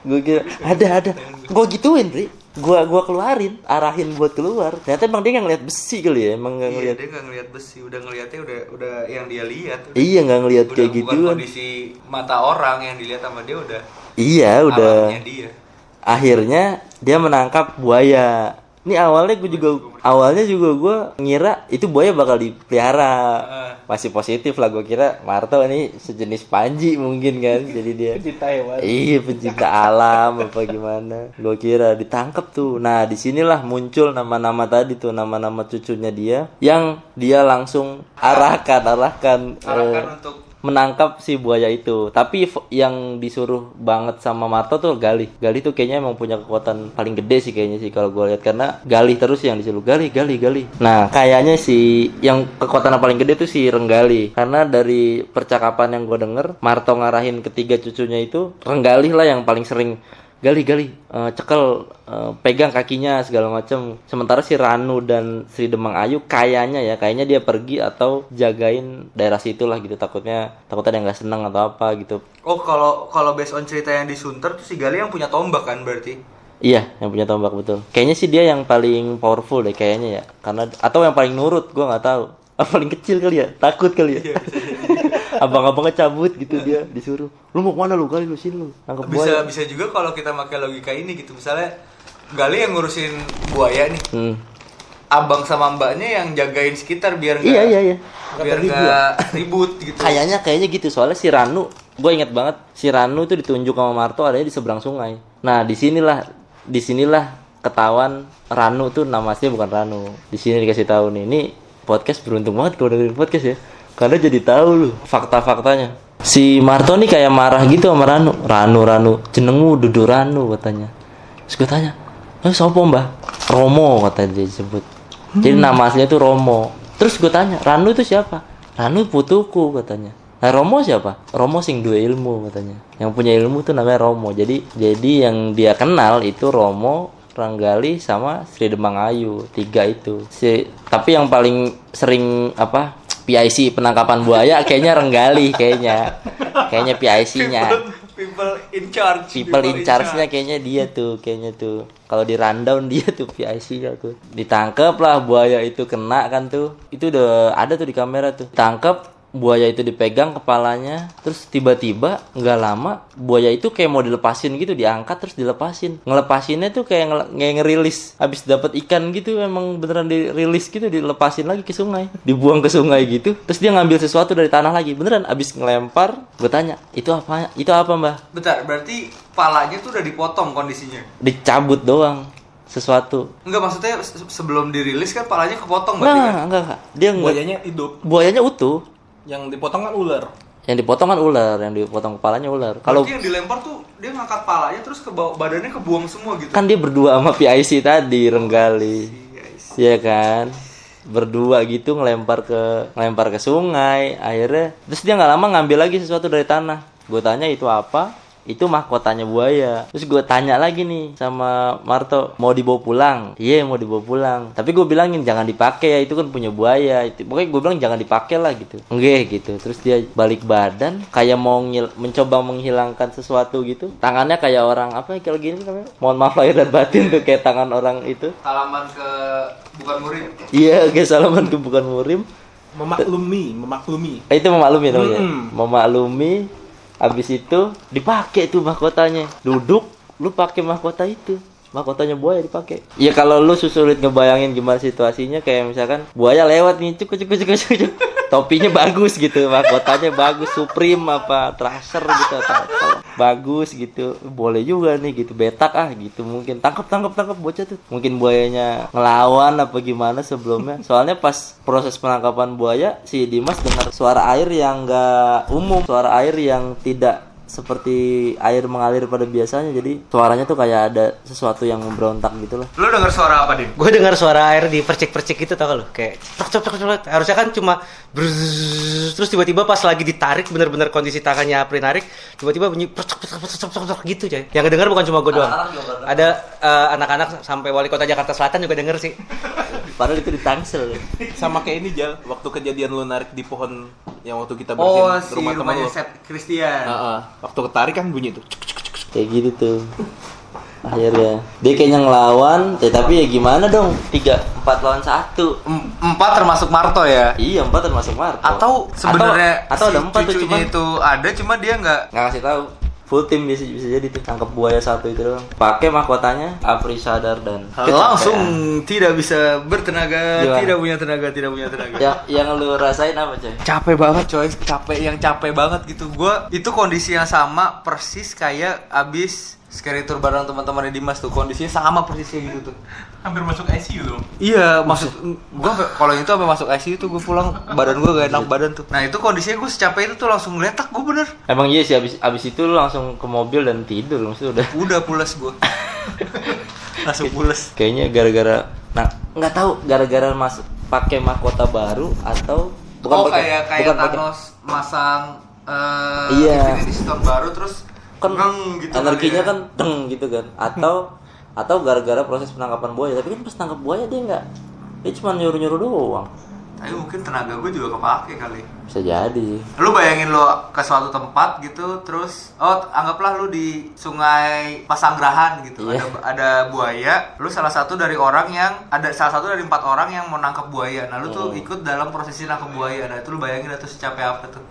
gue kira ada ada. Gue gituin Ri. Gue gua keluarin arahin buat keluar. Ternyata emang dia nggak ngeliat besi kali ya emang nggak iya, ngeliat dia nggak ngeliat besi, udah ngeliatnya udah udah yang dia lihat. Udah, iya nggak ngeliat udah kayak gituan. kondisi mata orang yang dilihat sama dia udah iya udah. dia. akhirnya dia menangkap buaya ini awalnya gue juga awalnya juga gue ngira itu buaya bakal dipelihara masih positif lah gue kira Marto ini sejenis panji mungkin kan jadi dia Cinta hewan. Iya pencinta alam apa gimana? Gue kira ditangkap tuh. Nah di sinilah muncul nama-nama tadi tuh nama-nama cucunya dia yang dia langsung arahkan arahkan, Arahkan untuk menangkap si buaya itu. Tapi yang disuruh banget sama Marto tuh Galih. Galih tuh kayaknya emang punya kekuatan paling gede sih kayaknya sih kalau gue lihat karena Galih terus yang disuruh Galih Galih Galih. Nah kayaknya si yang kekuatan yang paling gede tuh si Renggali karena dari percakapan yang gue denger Marto ngarahin ketiga cucunya itu Renggali lah yang paling sering Gali gali eh, cekel eh, pegang kakinya segala macam sementara si Ranu dan Sri Demang Ayu kayaknya ya kayaknya dia pergi atau jagain daerah situ lah gitu. Takutnya takutnya ada yang nggak seneng atau apa gitu. Oh kalau kalau based on cerita yang di Sunter tuh si Gali yang punya tombak kan berarti? iya yang punya tombak betul. Kayaknya sih dia yang paling powerful deh kayaknya ya. Karena atau yang paling nurut gua nggak tahu. Ah, paling kecil kali ya takut kali ya abang-abangnya cabut gitu dia disuruh. Lu mau ke mana lu? Kali lu sini lu. Nangkep bisa buaya. bisa juga kalau kita pakai logika ini gitu. Misalnya Gali yang ngurusin buaya nih. Hmm. abang sama mbaknya yang jagain sekitar biar nggak iya iya iya. biar nggak ribut gitu. Kayaknya kayaknya gitu. Soalnya si Ranu gue inget banget si Ranu itu ditunjuk sama Marto adanya di seberang sungai. Nah di sinilah di sinilah ketahuan Ranu tuh nama aslinya bukan Ranu. Di sini dikasih tahu nih ini podcast beruntung banget kalau dengerin podcast ya karena jadi tahu lu fakta-faktanya. Si Marto nih kayak marah gitu sama Ranu. Ranu Ranu jenengmu Dudu Ranu katanya. Terus gue tanya eh sopo mbah? Romo kata dia disebut jadi nama aslinya tuh Romo. Terus gue tanya Ranu itu siapa? Ranu putuku katanya. Nah Romo siapa? Romo sing dua ilmu katanya. Yang punya ilmu tuh namanya Romo. Jadi jadi yang dia kenal itu Romo Ranggali sama Sri Demang Ayu. Tiga itu. Si tapi yang paling sering apa PIC penangkapan buaya kayaknya Renggali kayaknya. Kayaknya PIC-nya people in charge people in charge-nya kayaknya dia tuh kayaknya tuh. Kalau di rundown dia tuh PIC-nya tuh ditangkep lah buaya itu kena kan tuh. Itu udah ada tuh di kamera tuh. Tangkep buaya itu dipegang kepalanya terus tiba-tiba nggak lama buaya itu kayak mau dilepasin gitu diangkat terus dilepasin ngelepasinnya tuh kayak ngel- kayak ngerilis habis dapat ikan gitu emang beneran dirilis gitu dilepasin lagi ke sungai dibuang ke sungai gitu terus dia ngambil sesuatu dari tanah lagi beneran habis ngelempar gue tanya itu apa itu apa mbah bentar berarti palanya tuh udah dipotong kondisinya dicabut doang sesuatu Enggak maksudnya se- sebelum dirilis kan palanya kepotong berarti kan? Nah, enggak, enggak. Dia enggak. Buayanya hidup. Buayanya utuh. Yang dipotong kan ular. Yang dipotong kan ular, yang dipotong kepalanya ular. Kalau yang dilempar tuh dia ngangkat palanya terus ke bawah badannya kebuang semua gitu. kan dia berdua sama PIC tadi, Renggali. Iya kan? Berdua gitu ngelempar ke ngelempar ke sungai. Akhirnya terus dia nggak lama ngambil lagi sesuatu dari tanah. Gue tanya itu apa? Itu mahkotanya buaya. Terus gue tanya lagi nih sama Marto, mau dibawa pulang? Iya mau dibawa pulang. Tapi gue bilangin jangan dipakai ya, itu kan punya buaya. Itu pokoknya gue bilang jangan dipakai lah gitu. Enggak gitu. Terus dia balik badan, kayak mau ngil- mencoba menghilangkan sesuatu gitu. Tangannya kayak orang apa ya kalau gini namanya? Mohon maaf lahir dan batin tuh kayak tangan orang itu. Salaman ke bukan murid. Iya, kayak salaman ke bukan murim. Memaklumi, memaklumi. Eh, itu memaklumi namanya. Mm-mm. Memaklumi. Habis itu dipakai tuh mahkotanya. Duduk, lu pakai mahkota itu. Mahkotanya buaya dipakai. Ya kalau lu susulit ngebayangin gimana situasinya kayak misalkan buaya lewat nih cuk cuk cuk cuk cuk. Topinya bagus gitu, mahkotanya bagus Supreme apa Tracer gitu atau apa. Bagus gitu. Boleh juga nih gitu betak ah gitu mungkin tangkap tangkap tangkap bocah tuh. Mungkin buayanya ngelawan apa gimana sebelumnya. Soalnya pas proses penangkapan buaya si Dimas dengar suara air yang enggak umum, suara air yang tidak seperti air mengalir pada biasanya jadi suaranya tuh kayak ada sesuatu yang memberontak gitu lah Lu denger suara apa, Din? Gue dengar suara air di percik-percik gitu tau gak lu? Kayak cok cok cok cok. Harusnya kan cuma brrrr, terus tiba-tiba pas lagi ditarik bener-bener kondisi tangannya Apri narik, tiba-tiba bunyi percok percok percok percok percok gitu coy. Yang denger bukan cuma gue doang. Ada eh, anak-anak sampai wali kota Jakarta Selatan juga denger sih. padahal itu di Tangsel Sama kayak ini Jal, waktu kejadian lu narik di pohon yang waktu kita Oh, bersihin si rumah teman rumahnya lu. Seth Christian. Heeh. Waktu ketarik kan bunyi tuh. kayak gitu tuh. Akhirnya. Dia kayaknya ngelawan ya, tapi ya gimana dong? Tiga empat lawan satu. Em- Empat termasuk Marto ya? iya empat termasuk Marto. Atau sebenarnya atau, si ada empat tuh cuman itu ada cuma dia nggak nggak kasih tahu full tim bisa bisa jadi tuh tangkap buaya satu itu doang. Pakai mahkotanya Afri Sadar dan langsung tidak bisa bertenaga, Gimana? tidak punya tenaga, tidak punya tenaga. yang yang lu rasain apa coy? Capek banget coy. Capek yang capek banget gitu. Gua itu kondisi yang sama persis kayak abis scary tour bareng teman-teman Dimas tuh kondisinya sama persis kayak gitu tuh. Hampir masuk ICU dong. iya maksud gua kalau itu sampai masuk ICU tuh gua pulang badan gua gak enak badan tuh. Nah itu kondisinya gua secapek itu tuh langsung ngeletak gua bener. Emang iya sih abis abis itu lu langsung ke mobil dan tidur maksudnya udah. Udah pulas gua. Langsung pulas. Kayaknya gara-gara nah nggak tahu gara-gara masuk pakai mahkota baru atau oh pakai- kayak kayak bukan Thanos masang eh Iya. Infinity Stone baru terus kan ngeng gitu energinya kali ya. kan deng gitu kan. Atau atau gara-gara proses penangkapan buaya. Tapi kan pas tangkap buaya dia nggak dia cuma nyuruh nyuruh doang. Tapi mungkin tenaga gue juga kepake kali. Bisa jadi. Lu bayangin lo ke suatu tempat gitu terus oh anggaplah lu di sungai Pasanggerahan gitu. Iya. ada ada buaya lu salah satu dari orang yang ada salah satu dari empat orang yang mau nangkep buaya. Nah lu tuh Hmm. ikut dalam prosesi nangkep buaya. Nah itu lu bayangin itu secapek apa tuh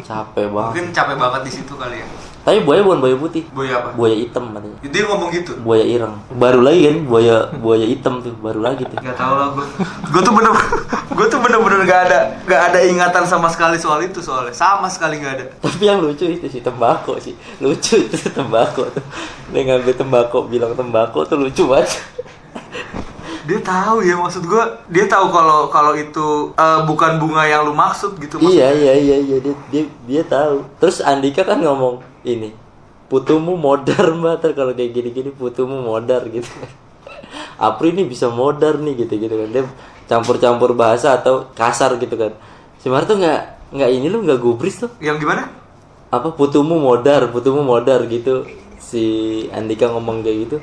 capek banget Mungkin capek banget di situ kali ya. tapi buaya bukan buaya putih Buaya apa? buaya hitam katanya Dia ngomong gitu. buaya ireng baru lagi kan buaya buaya hitam tuh baru lagi tuh Gak tau lah gue. gue tuh bener, gue tuh bener-bener gak ada, gak ada ingatan sama sekali soal itu soalnya. Sama sekali gak ada. tapi yang lucu itu sih tembakau sih lucu itu tembakau tuh dia ngambil tembakau bilang tembakau tuh lucu banget Dia tahu ya maksud gue, dia tahu kalau kalau itu eh, bukan bunga yang lu maksud gitu. iya iya iya iya dia, dia dia tahu. Terus Andika kan ngomong ini putumu modar mbak. Kalau kayak gini gini putumu modar gitu. Apri ini bisa modar nih gitu gitu kan. Dia campur-campur bahasa atau kasar gitu kan. Si Marto nggak nggak ini lu nggak gubris tuh Yang gimana? apa putumu modar putumu modar gitu. Si Andika ngomong kayak gitu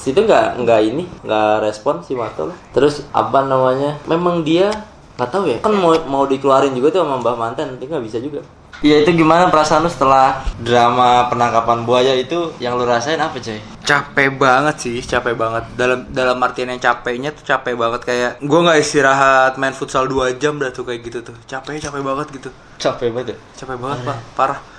situ nggak nggak ini nggak respon si Marto lah. Terus apa namanya? Memang dia nggak tahu ya. Kan mau mau dikeluarin juga tuh sama Mbah Manten tapi nggak bisa juga. Iya itu gimana perasaan lu setelah drama penangkapan buaya itu yang lu rasain apa coy? capek banget sih capek banget. Dalam dalam artian yang capeknya tuh capek banget. Kayak gue nggak istirahat main futsal 2 jam dah tuh kayak gitu tuh. Capek capek banget gitu. Capek banget ya? capek banget pak. Parah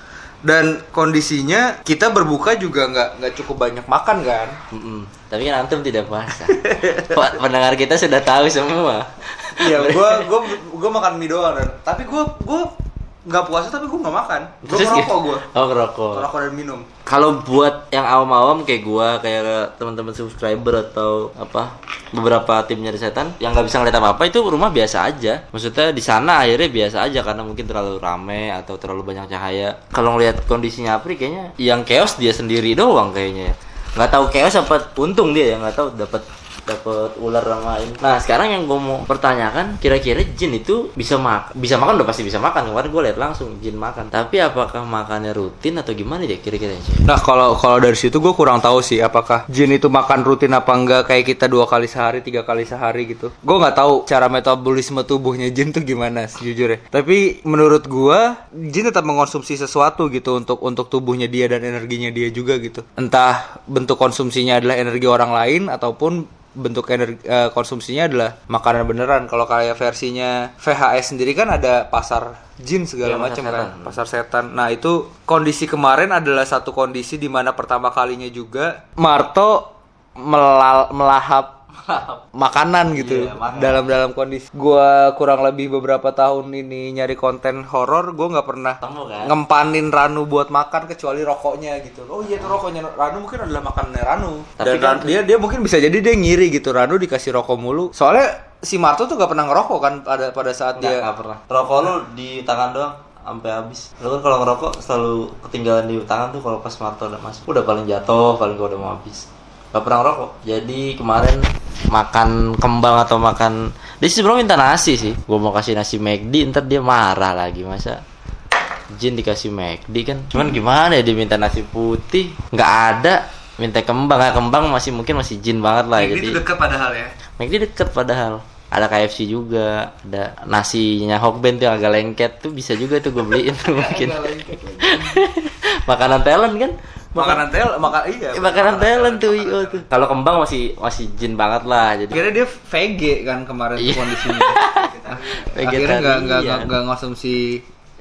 dan kondisinya kita berbuka juga nggak nggak cukup banyak makan kan Mm-mm. Tapi kan antum tidak puasa. Pak, Pendengar kita sudah tahu semua. iya gue gue gue makan mie doang dan tapi gue gue nggak puasa tapi gue nggak makan gue ngerokok gitu? gue Oh ngerokok. ngerokok dan minum Kalau buat yang awam-awam kayak gua, kayak teman-teman subscriber atau apa beberapa tim nyari setan yang nggak bisa ngeliat apa-apa itu rumah biasa aja. Maksudnya di sana akhirnya biasa aja karena mungkin terlalu rame atau terlalu banyak cahaya. Kalau ngeliat kondisinya Apri kayaknya yang chaos dia sendiri doang kayaknya ya. Nggak tahu chaos apa untung dia ya nggak tahu dapat dapat ular sama ini. Nah sekarang yang gue mau pertanyakan, kira-kira jin itu bisa makan? Bisa makan udah pasti bisa makan. Kemarin gue lihat langsung jin makan. Tapi apakah makannya rutin atau gimana ya kira-kira? Nah kalau kalau dari situ gue kurang tahu sih apakah jin itu makan rutin apa enggak kayak kita dua kali sehari tiga kali sehari gitu. Gue nggak tahu cara metabolisme tubuhnya jin tuh gimana sejujurnya. Tapi menurut gue jin tetap mengkonsumsi sesuatu gitu untuk untuk tubuhnya dia dan energinya dia juga gitu. Entah bentuk konsumsinya adalah energi orang lain ataupun bentuk energi eh, konsumsinya adalah makanan beneran. Kalau kayak versinya VHS sendiri kan ada pasar jin segala pasar macam kan pasar setan. Nah itu kondisi kemarin adalah satu kondisi di mana pertama kalinya juga Marto melal- melahap makanan gitu dalam dalam kondisi gua kurang lebih beberapa tahun ini nyari konten horor gua nggak pernah Ketemu kan? ngempanin Ranu buat makan kecuali rokoknya gitu oh iya itu rokoknya Ranu mungkin adalah makanannya Ranu Tapi dan kan- Ranu- dia dia mungkin bisa jadi dia ngiri gitu Ranu dikasih rokok mulu soalnya si Marto tuh gak pernah ngerokok kan pada pada saat Nggak, dia nggak pernah. Rokok lu di tangan doang sampai habis. Lu kan kalau ngerokok selalu ketinggalan di tangan tuh kalau pas Marto udah masuk. Udah paling jatuh, paling gua udah mau habis. Gak pernah ngerokok. Jadi kemarin makan kembang atau makan dia sih minta nasi sih. Gua mau kasih nasi McD, ntar dia marah lagi masa Jin dikasih McD kan. Cuman gimana ya dia minta nasi putih, nggak ada. Minta kembang, ya kembang masih mungkin masih jin banget lah. ini jadi deket padahal ya McD deket padahal ada KFC juga ada nasinya Hokben tuh yang agak lengket tuh bisa juga tuh gue beliin tuh mungkin makanan talent kan makanan tel makan iya Eh, makanan talent tuh iyo tuh kalau kembang masih masih jin banget lah jadi Akhirnya dia VG kan kemarin Iya. kondisinya. Akhirnya nggak nggak nggak nggak ngonsumsi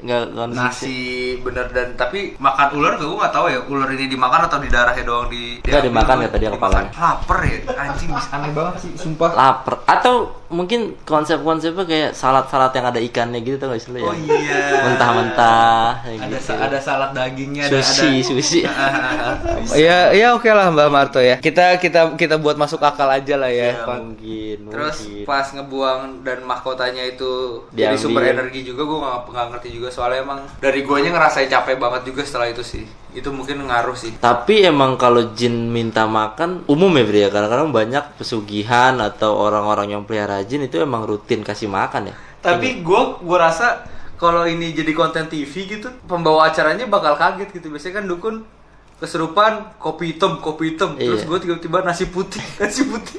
nggak konsumsi. nasi bener dan tapi makan ular gue nggak tahu ya ular ini dimakan atau di darahnya doang di Nggak, dimakan dia dimakan. kepalanya. lapar ya anjing bisa aneh banget sih sumpah lapar atau mungkin konsep-konsepnya kayak salad-salad yang ada ikannya gitu tau gak sih lu ya? Oh iya. Mentah-mentah kayak ada gitu. sa- ada salad dagingnya ada sushi ada. sushi. Ya ya oke lah Mbak Marto ya. Kita kita kita buat masuk akal aja lah ya, ya, mungkin Terus mungkin. pas ngebuang dan mahkotanya itu jadi Diambil. sumber energi juga gue nggak nggak ngerti juga. Soalnya emang dari guanya ngerasain capek banget juga setelah itu sih itu mungkin ngaruh sih. Tapi emang kalau jin minta makan umum ya Bri ya. Kadang-kadang banyak pesugihan atau orang-orang yang pelihara jin itu emang rutin kasih makan ya. Tapi gue gue rasa kalau ini jadi konten TV gitu pembawa acaranya bakal kaget gitu. Biasanya kan dukun keserupan kopi hitam kopi hitam. Terus Iya. gue tiba-tiba nasi putih nasi putih.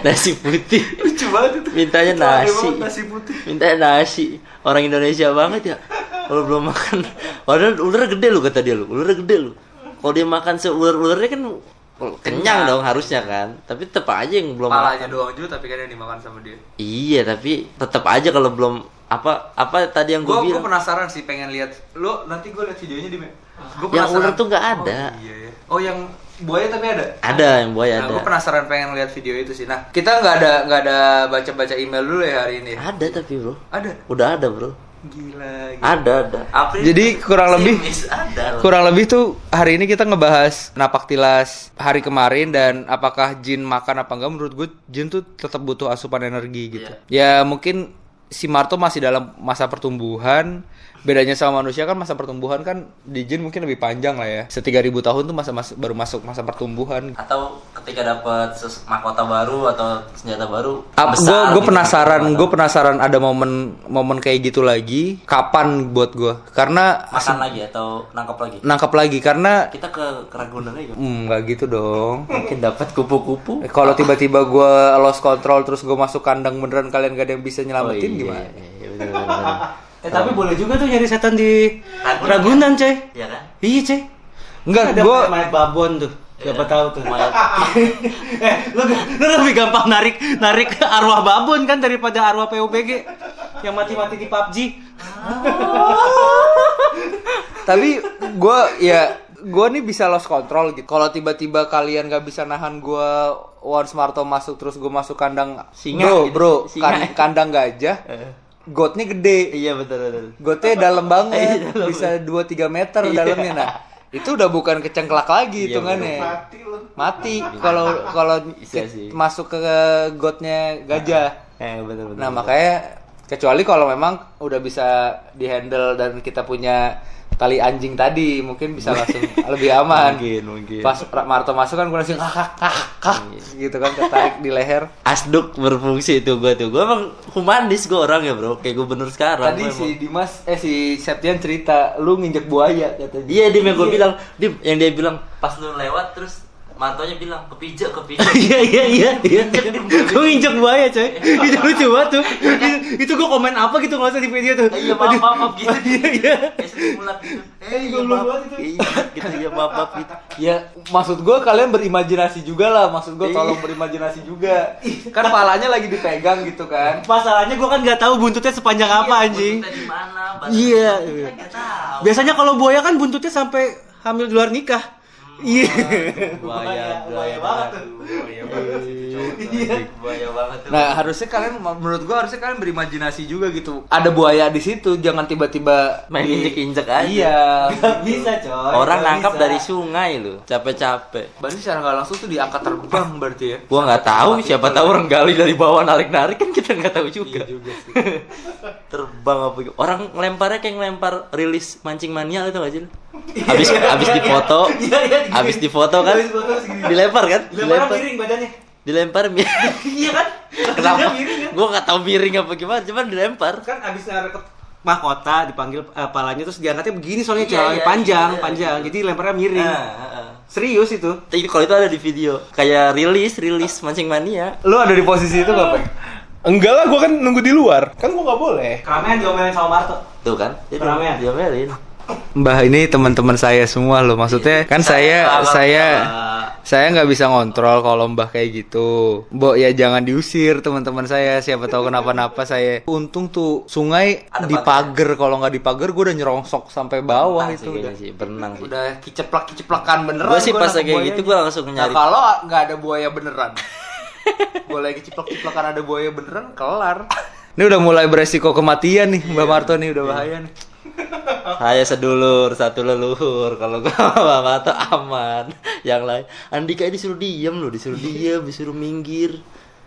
Nasi putih. Lucu banget itu. Mintanya Itu nasi. nasi putih. Mintanya nasi. Orang Indonesia banget ya. Kalau belum makan. Padahal ular gede lu kata dia lu Ular gede lu Kalau dia makan seular-ularnya kan Kenyang dong harusnya kan. Tapi tetap aja yang belum palanya makan. doang juga tapi kan yang dimakan sama dia. Iya tapi tetap aja kalau belum apa apa tadi yang gue Gue bilang. penasaran sih pengen lihat. Lu nanti gue lihat videonya di Gue yang ular tuh nggak ada Oh, iya, iya. oh yang buaya tapi ada. ada yang buaya Nah, ada gue penasaran pengen lihat video itu sih. Nah, kita nggak ada nggak ada baca-baca email dulu ya hari ini. ada tapi bro Ada. udah ada bro Gila. gila. ada ada April Jadi kurang lebih ada kurang lebih tuh hari ini kita ngebahas napak tilas hari kemarin dan apakah jin makan apa enggak menurut gue jin tuh tetap butuh asupan energi gitu. Ya mungkin si Marto masih dalam masa pertumbuhan. Bedanya sama manusia kan masa pertumbuhan kan di jin mungkin lebih panjang lah ya. Setiga ribu tahun tuh masa, mas- baru masuk masa pertumbuhan. atau ketika dapat mahkota baru atau senjata baru Gue besar gue gitu, penasaran, gue penasaran ada momen momen kayak gitu lagi. Kapan buat gue? Karena makan lagi atau nangkap lagi nangkap lagi karena kita ke Ragunan aja hmm, nggak gitu dong. mungkin dapat kupu-kupu Eh, Kalau tiba-tiba gue lost control terus gue masuk kandang beneran kalian gak ada yang bisa nyelamatin iya, gimana? iya, iya, bener, bener. Eh tapi boleh juga tuh nyari setan di Ragunan, Ragunan, coy. Iya kan Iya, coy. Enggak, ada gue mayat babon tuh. Siapa tahu tuh. Mayat. eh, lu, lu lebih gampang narik narik arwah babon kan daripada arwah PUBG yang mati-mati di PUBG. tapi gue ya gue nih bisa lost control gitu. Kalau tiba-tiba kalian gak bisa nahan gue once Marto masuk terus gue masuk kandang Singa bro gitu. bro Singa. kan- kandang gajah gotnya gede. Iya betul betul. Gotnya dalam banget. Iya, dalam bisa 2-3 meter Iya. dalamnya. Nah itu udah bukan kecengklak lagi Iya, hitungannya. Mati lu. mati. Kalau kalau ke- sih. masuk ke gotnya gajah. Eh betul betul nah makanya kecuali kalau memang udah bisa dihandle dan kita punya tali anjing tadi mungkin bisa langsung lebih aman. Mungkin mungkin. Pas Marto masuk kan gue langsung ah, ah, ah, gitu kan ketarik di leher. Asduk berfungsi itu gue tuh. Gue emang humanis gue orang ya bro. Kayak gubernur sekarang tadi si emang. Dimas eh si Septian cerita lu nginjek buaya katanya. Iya dim yang gue bilang. Dim yang dia bilang pas lu lewat terus mantonya bilang kepijak kepijak Iya iya iya iya. Gue nginjek buaya coy. Itu lucu banget tuh. Itu, itu gue komen apa gitu nggak usah di video tuh. Iya maaf maaf, maaf gitu Iya iya. gitu eh iya goblok maaf banget itu. iya gitu iya maaf maaf gitu Ya, maksud gue kalian berimajinasi juga lah. Maksud gue Iya. tolong berimajinasi juga. Kan palanya lagi dipegang gitu kan. Masalahnya gue kan nggak tahu buntutnya sepanjang apa anjing. Iya. Biasanya kalau buaya kan buntutnya sampai hamil di luar nikah. Iya. buaya buaya banget tuh buaya banget itu cowok tuh, Iya. buaya banget tuh Nah, harusnya kalian menurut gua harusnya kalian berimajinasi juga gitu. Ada buaya di situ, jangan tiba-tiba main di- injek injek aja Iya. Gak bisa coy. orang nangkap bisa. dari sungai lu capek-capek Berarti secara nggak langsung tuh diangkat terbang berarti ya. gua nggak tahu siapa tahu orang gali dari bawah narik narik kan kita nggak tahu juga terbang apa gitu. orang ngelemparnya kayak ngelempar rilis mancing mania itu gak sih lu? habis habis difoto Iya, iya, gini. habis difoto kan Habis foto segini. dilempar kan Dilempar miring badannya. dilempar mi- Iya kan? kenapa miring kan? gua nggak tahu miring apa gimana cuman dilempar Kan abis narik ke mahkota dipanggil eh, palanya terus diangkatnya begini soalnya Iya, iya, panjang, iya, panjang. iya. Jadi lemparnya miring. Nah, heeh. Serius itu. Tapi kalau itu ada di video kayak rilis rilis mancing mania Lu ada di posisi itu nggak, Pak? Enggak lah, gua kan nunggu di luar. Kan gua nggak boleh. Keramaian diomelin sama Marto. tuh kan dia Keramaian. diomelin Mbah ini teman-teman saya semua loh. Maksudnya kan saya saya Mbak. saya nggak bisa ngontrol kalau Mbah kayak gitu. Mbok ya jangan diusir teman-teman saya. Siapa tahu kenapa-napa saya. Untung tuh sungai Ada dipagar. Kalau nggak dipagar gue udah nyerongsok sampai bawah Berenang itu sih udah. kayaknya sih berenang sih Udah kiceplak kiceplakan beneran. gue sih gua pas kayak gitu gue langsung Nah nyari kalau nggak ada buaya beneran, boleh ciplak-ciplakan ada buaya beneran, kelar. Ini udah mulai beresiko kematian nih, Mbak Marto nih udah bahaya nih. Saya sedulur satu leluhur. Kalau gue sama tuh aman. Yang lain Andika disuruh diem loh disuruh diem disuruh minggir.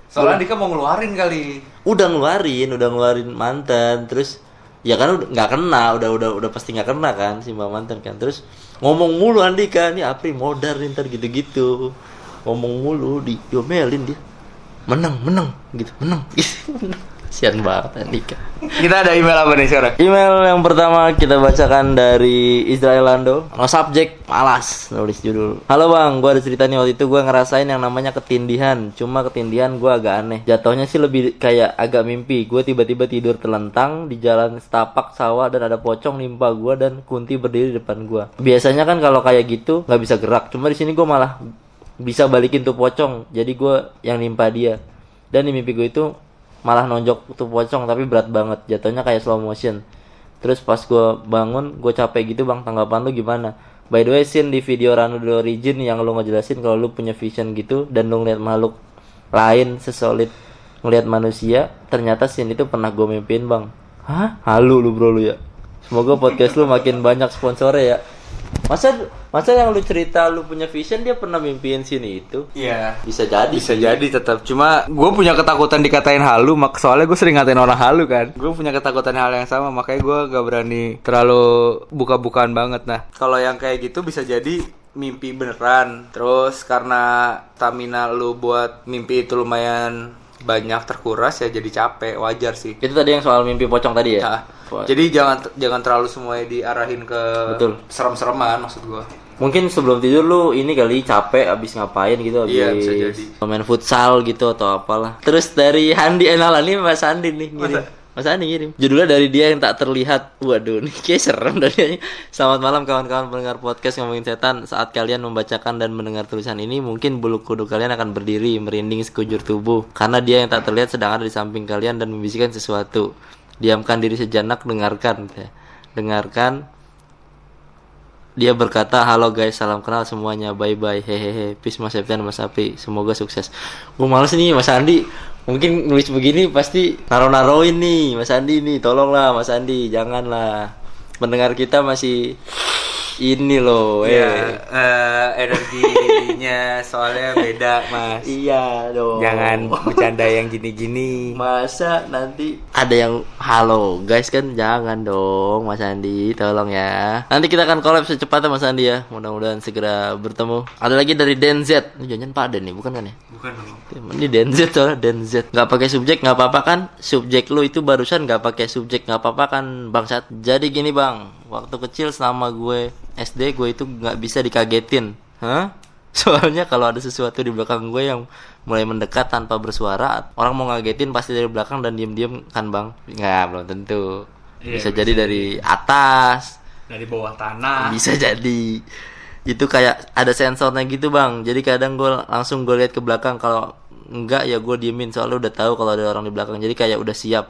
Soalnya Dika mau ngeluarin kali. udah ngeluarin udah ngeluarin mantan. Terus ya kan udah nggak kena udah udah udah pasti nggak kena kan si mbak mantan kan. Terus ngomong mulu Andika nih Apri modar nih, ntar gitu gitu ngomong mulu di diomelin dia. Menang menang. Gitu menang Sian banget Andika Kita ada email apa nih sekarang? Email yang pertama kita bacakan dari Israel Lando. No subjek, malas nulis judul. Halo bang, gue ada cerita nih waktu itu gue ngerasain yang namanya ketindihan. Cuma ketindihan gue agak aneh. Jatuhnya sih lebih kayak agak mimpi. Gue tiba-tiba tidur telentang di jalan setapak sawah dan ada pocong nimpa gue dan Kunti berdiri di depan gue. Biasanya kan kalau kayak gitu nggak bisa gerak. Cuma di sini gue malah bisa balikin tuh pocong. Jadi gue yang nimpa dia. Dan di mimpi gue itu malah nonjok tuh pocong tapi berat banget. Jatuhnya kayak slow motion. Terus pas gue bangun gue capek gitu bang tanggapan lu gimana? By the way scene di video Ranu The Origin yang lu ngejelasin kalau lu punya vision gitu dan lu ngeliat makhluk lain sesolid ngeliat manusia ternyata scene itu pernah gue mimpiin bang. Hah? Halu lu bro lu ya? Semoga podcast lu makin banyak sponsornya ya masa masa yang lu cerita lu punya vision dia pernah mimpiin scene itu Iya. bisa jadi Bisa jadi tetap. Cuma gue punya ketakutan dikatain halu, mak soalnya gue sering ngatain orang halu kan. Gue punya ketakutan hal yang sama, makanya gue gak berani terlalu buka-bukaan banget. Nah, kalau yang kayak gitu bisa jadi mimpi beneran. Terus karena stamina lu buat mimpi itu lumayan banyak terkuras ya jadi capek, wajar sih. itu tadi yang soal mimpi pocong tadi ya Ya. Jadi jangan jangan terlalu semuanya diarahin ke Betul. serem-sereman maksud gue. Mungkin sebelum tidur lu ini kali capek abis ngapain gitu abis Iya, bisa jadi. main futsal gitu atau apalah. Terus dari Handi Enala nih Mas Andi nih ngirim. Mas Andi ngirim. Judulnya dari dia yang tak terlihat. Waduh, nih kayak serem dari Selamat malam kawan-kawan pendengar podcast ngomongin setan. Saat kalian membacakan dan mendengar tulisan ini, mungkin bulu kuduk kalian akan berdiri merinding sekujur tubuh karena dia yang tak terlihat sedang ada di samping kalian dan membisikkan sesuatu. Diamkan diri sejenak, dengarkan. Dengarkan dia berkata, halo guys, salam kenal semuanya, bye bye, hehehe, peace mas Septian, mas Api, semoga sukses. Gue males nih mas Andi, mungkin nulis begini pasti naro-naroin nih, mas Andi nih, tolonglah mas Andi, janganlah. Pendengar kita masih ini loh, Ya, eh, energinya soalnya beda, Mas. Iya dong. Jangan bercanda yang gini-gini. Masa nanti ada yang halo guys kan jangan dong Mas Andi tolong ya. Nanti kita akan collab secepatnya Mas Andi ya. Mudah-mudahan segera bertemu. Ada lagi dari DenZ ini jangan Pak Den nih bukan kan ya? Bukan dong. ini DenZ soalnya DenZ nggak pakai subjek nggak apa-apa kan? Subjek lu itu barusan nggak pakai subjek nggak apa-apa kan bangsat. Jadi gini bang waktu kecil selama gue SD gue itu nggak bisa dikagetin. Hah? Soalnya kalau ada sesuatu di belakang gue yang mulai mendekat tanpa bersuara, orang mau ngagetin pasti dari belakang dan diem-diem kan bang? Nggak, belum tentu. bisa jadi dari atas, Dari bawah tanah. bisa jadi. Itu kayak ada sensornya gitu bang. Jadi kadang gue langsung gue lihat ke belakang. Kalau enggak ya gue diemin. Soalnya udah tahu kalau ada orang di belakang. Jadi kayak udah siap.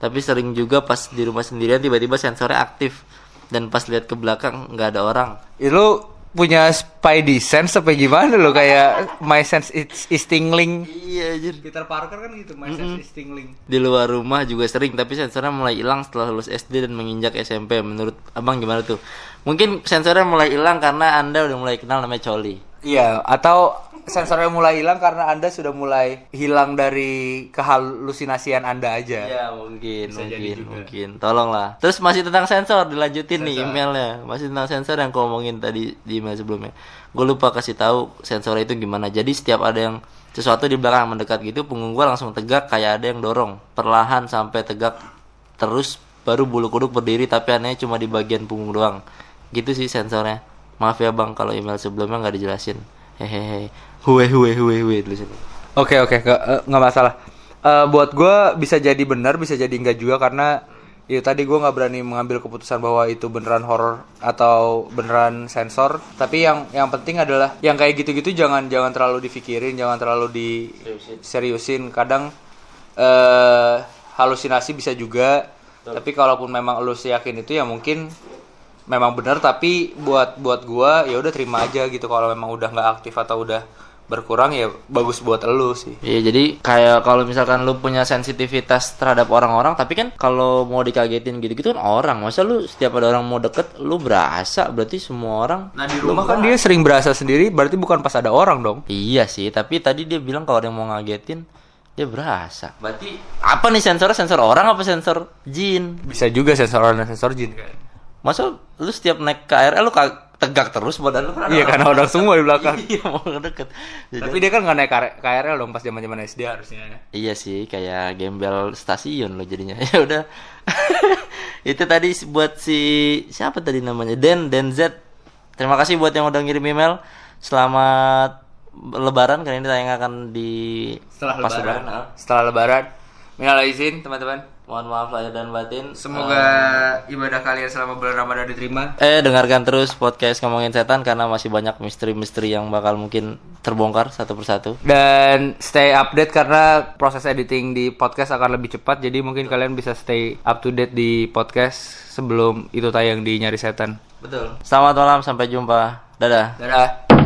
Tapi sering juga pas di rumah sendirian tiba-tiba sensornya aktif dan pas lihat ke belakang nggak ada orang. Itu punya spidey sense apa gimana lo kayak my sense is, is tingling. iya anjir Peter Parker kan gitu, my sense is tingling. di luar rumah juga sering tapi sensornya mulai hilang setelah lulus SD dan menginjak SMP menurut abang gimana tuh mungkin sensornya mulai hilang karena anda udah mulai kenal namanya coli Iya, atau sensornya mulai hilang karena Anda sudah mulai hilang dari kehalusinasian Anda aja. Ya mungkin, mungkin, mungkin. Tolonglah. Terus masih tentang sensor, dilanjutin nih emailnya. Masih tentang sensor yang kau omongin tadi di email sebelumnya. Gue lupa kasih tahu sensor itu gimana. Jadi setiap ada yang sesuatu di belakang mendekat gitu, punggung gue langsung tegak kayak ada yang dorong. Perlahan sampai tegak terus baru bulu kuduk berdiri tapi anehnya cuma di bagian punggung doang. Gitu sih sensornya. Maaf ya bang kalau email sebelumnya nggak dijelasin. Hehehe. Huwe huwe huwe huwe tulisannya. Oke oke nggak eh, nggak masalah. Eh, buat gue bisa jadi benar bisa jadi enggak juga karena itu tadi gue nggak berani mengambil keputusan bahwa itu beneran horor atau beneran sensor. Tapi yang yang penting adalah yang kayak gitu-gitu jangan jangan terlalu dipikirin, jangan terlalu diseriusin. Kadang eh halusinasi bisa juga. Tapi kalaupun memang lu yakin itu ya mungkin memang benar tapi buat buat gua ya udah terima aja gitu kalau memang udah nggak aktif atau udah berkurang ya bagus buat elu sih. Iya jadi kayak kalau misalkan lu punya sensitivitas terhadap orang-orang tapi kan kalau mau dikagetin gitu-gitu kan orang. Masa lu setiap ada orang mau deket lu berasa berarti semua orang nah di rumah kan dia sering berasa sendiri berarti bukan pas ada orang dong. Iya sih tapi tadi dia bilang kalau ada yang mau ngagetin dia berasa. Berarti apa nih sensornya sensor orang apa sensor jin? bisa juga sensor orang dan sensor jin kan? Masa lu setiap naik KRL lu tegak terus badan lu kan iya karena orang semua di belakang iya mau deket Jadi- tapi dia kan nggak naik KR- KRL dong pas zaman zaman SD harusnya Iya sih, kayak gembel stasiun lo jadinya. Ya udah. itu tadi buat si siapa tadi namanya? Den Den Z. Terima kasih buat yang udah ngirim email. Selamat Lebaran kali ini tayang akan di Setelah pas Lebaran. ah. setelah lebaran minal izin teman-teman Mohon maaf lahir dan batin. Semoga ibadah kalian selama bulan Ramadan diterima. Eh dengarkan terus podcast ngomongin setan karena masih banyak misteri-misteri yang bakal mungkin terbongkar satu persatu. Dan stay update karena proses editing di podcast akan lebih cepat. Jadi mungkin kalian bisa stay up to date di podcast sebelum itu tayang di Nyari Setan. Betul. Selamat malam, sampai jumpa. Dadah. Dadah.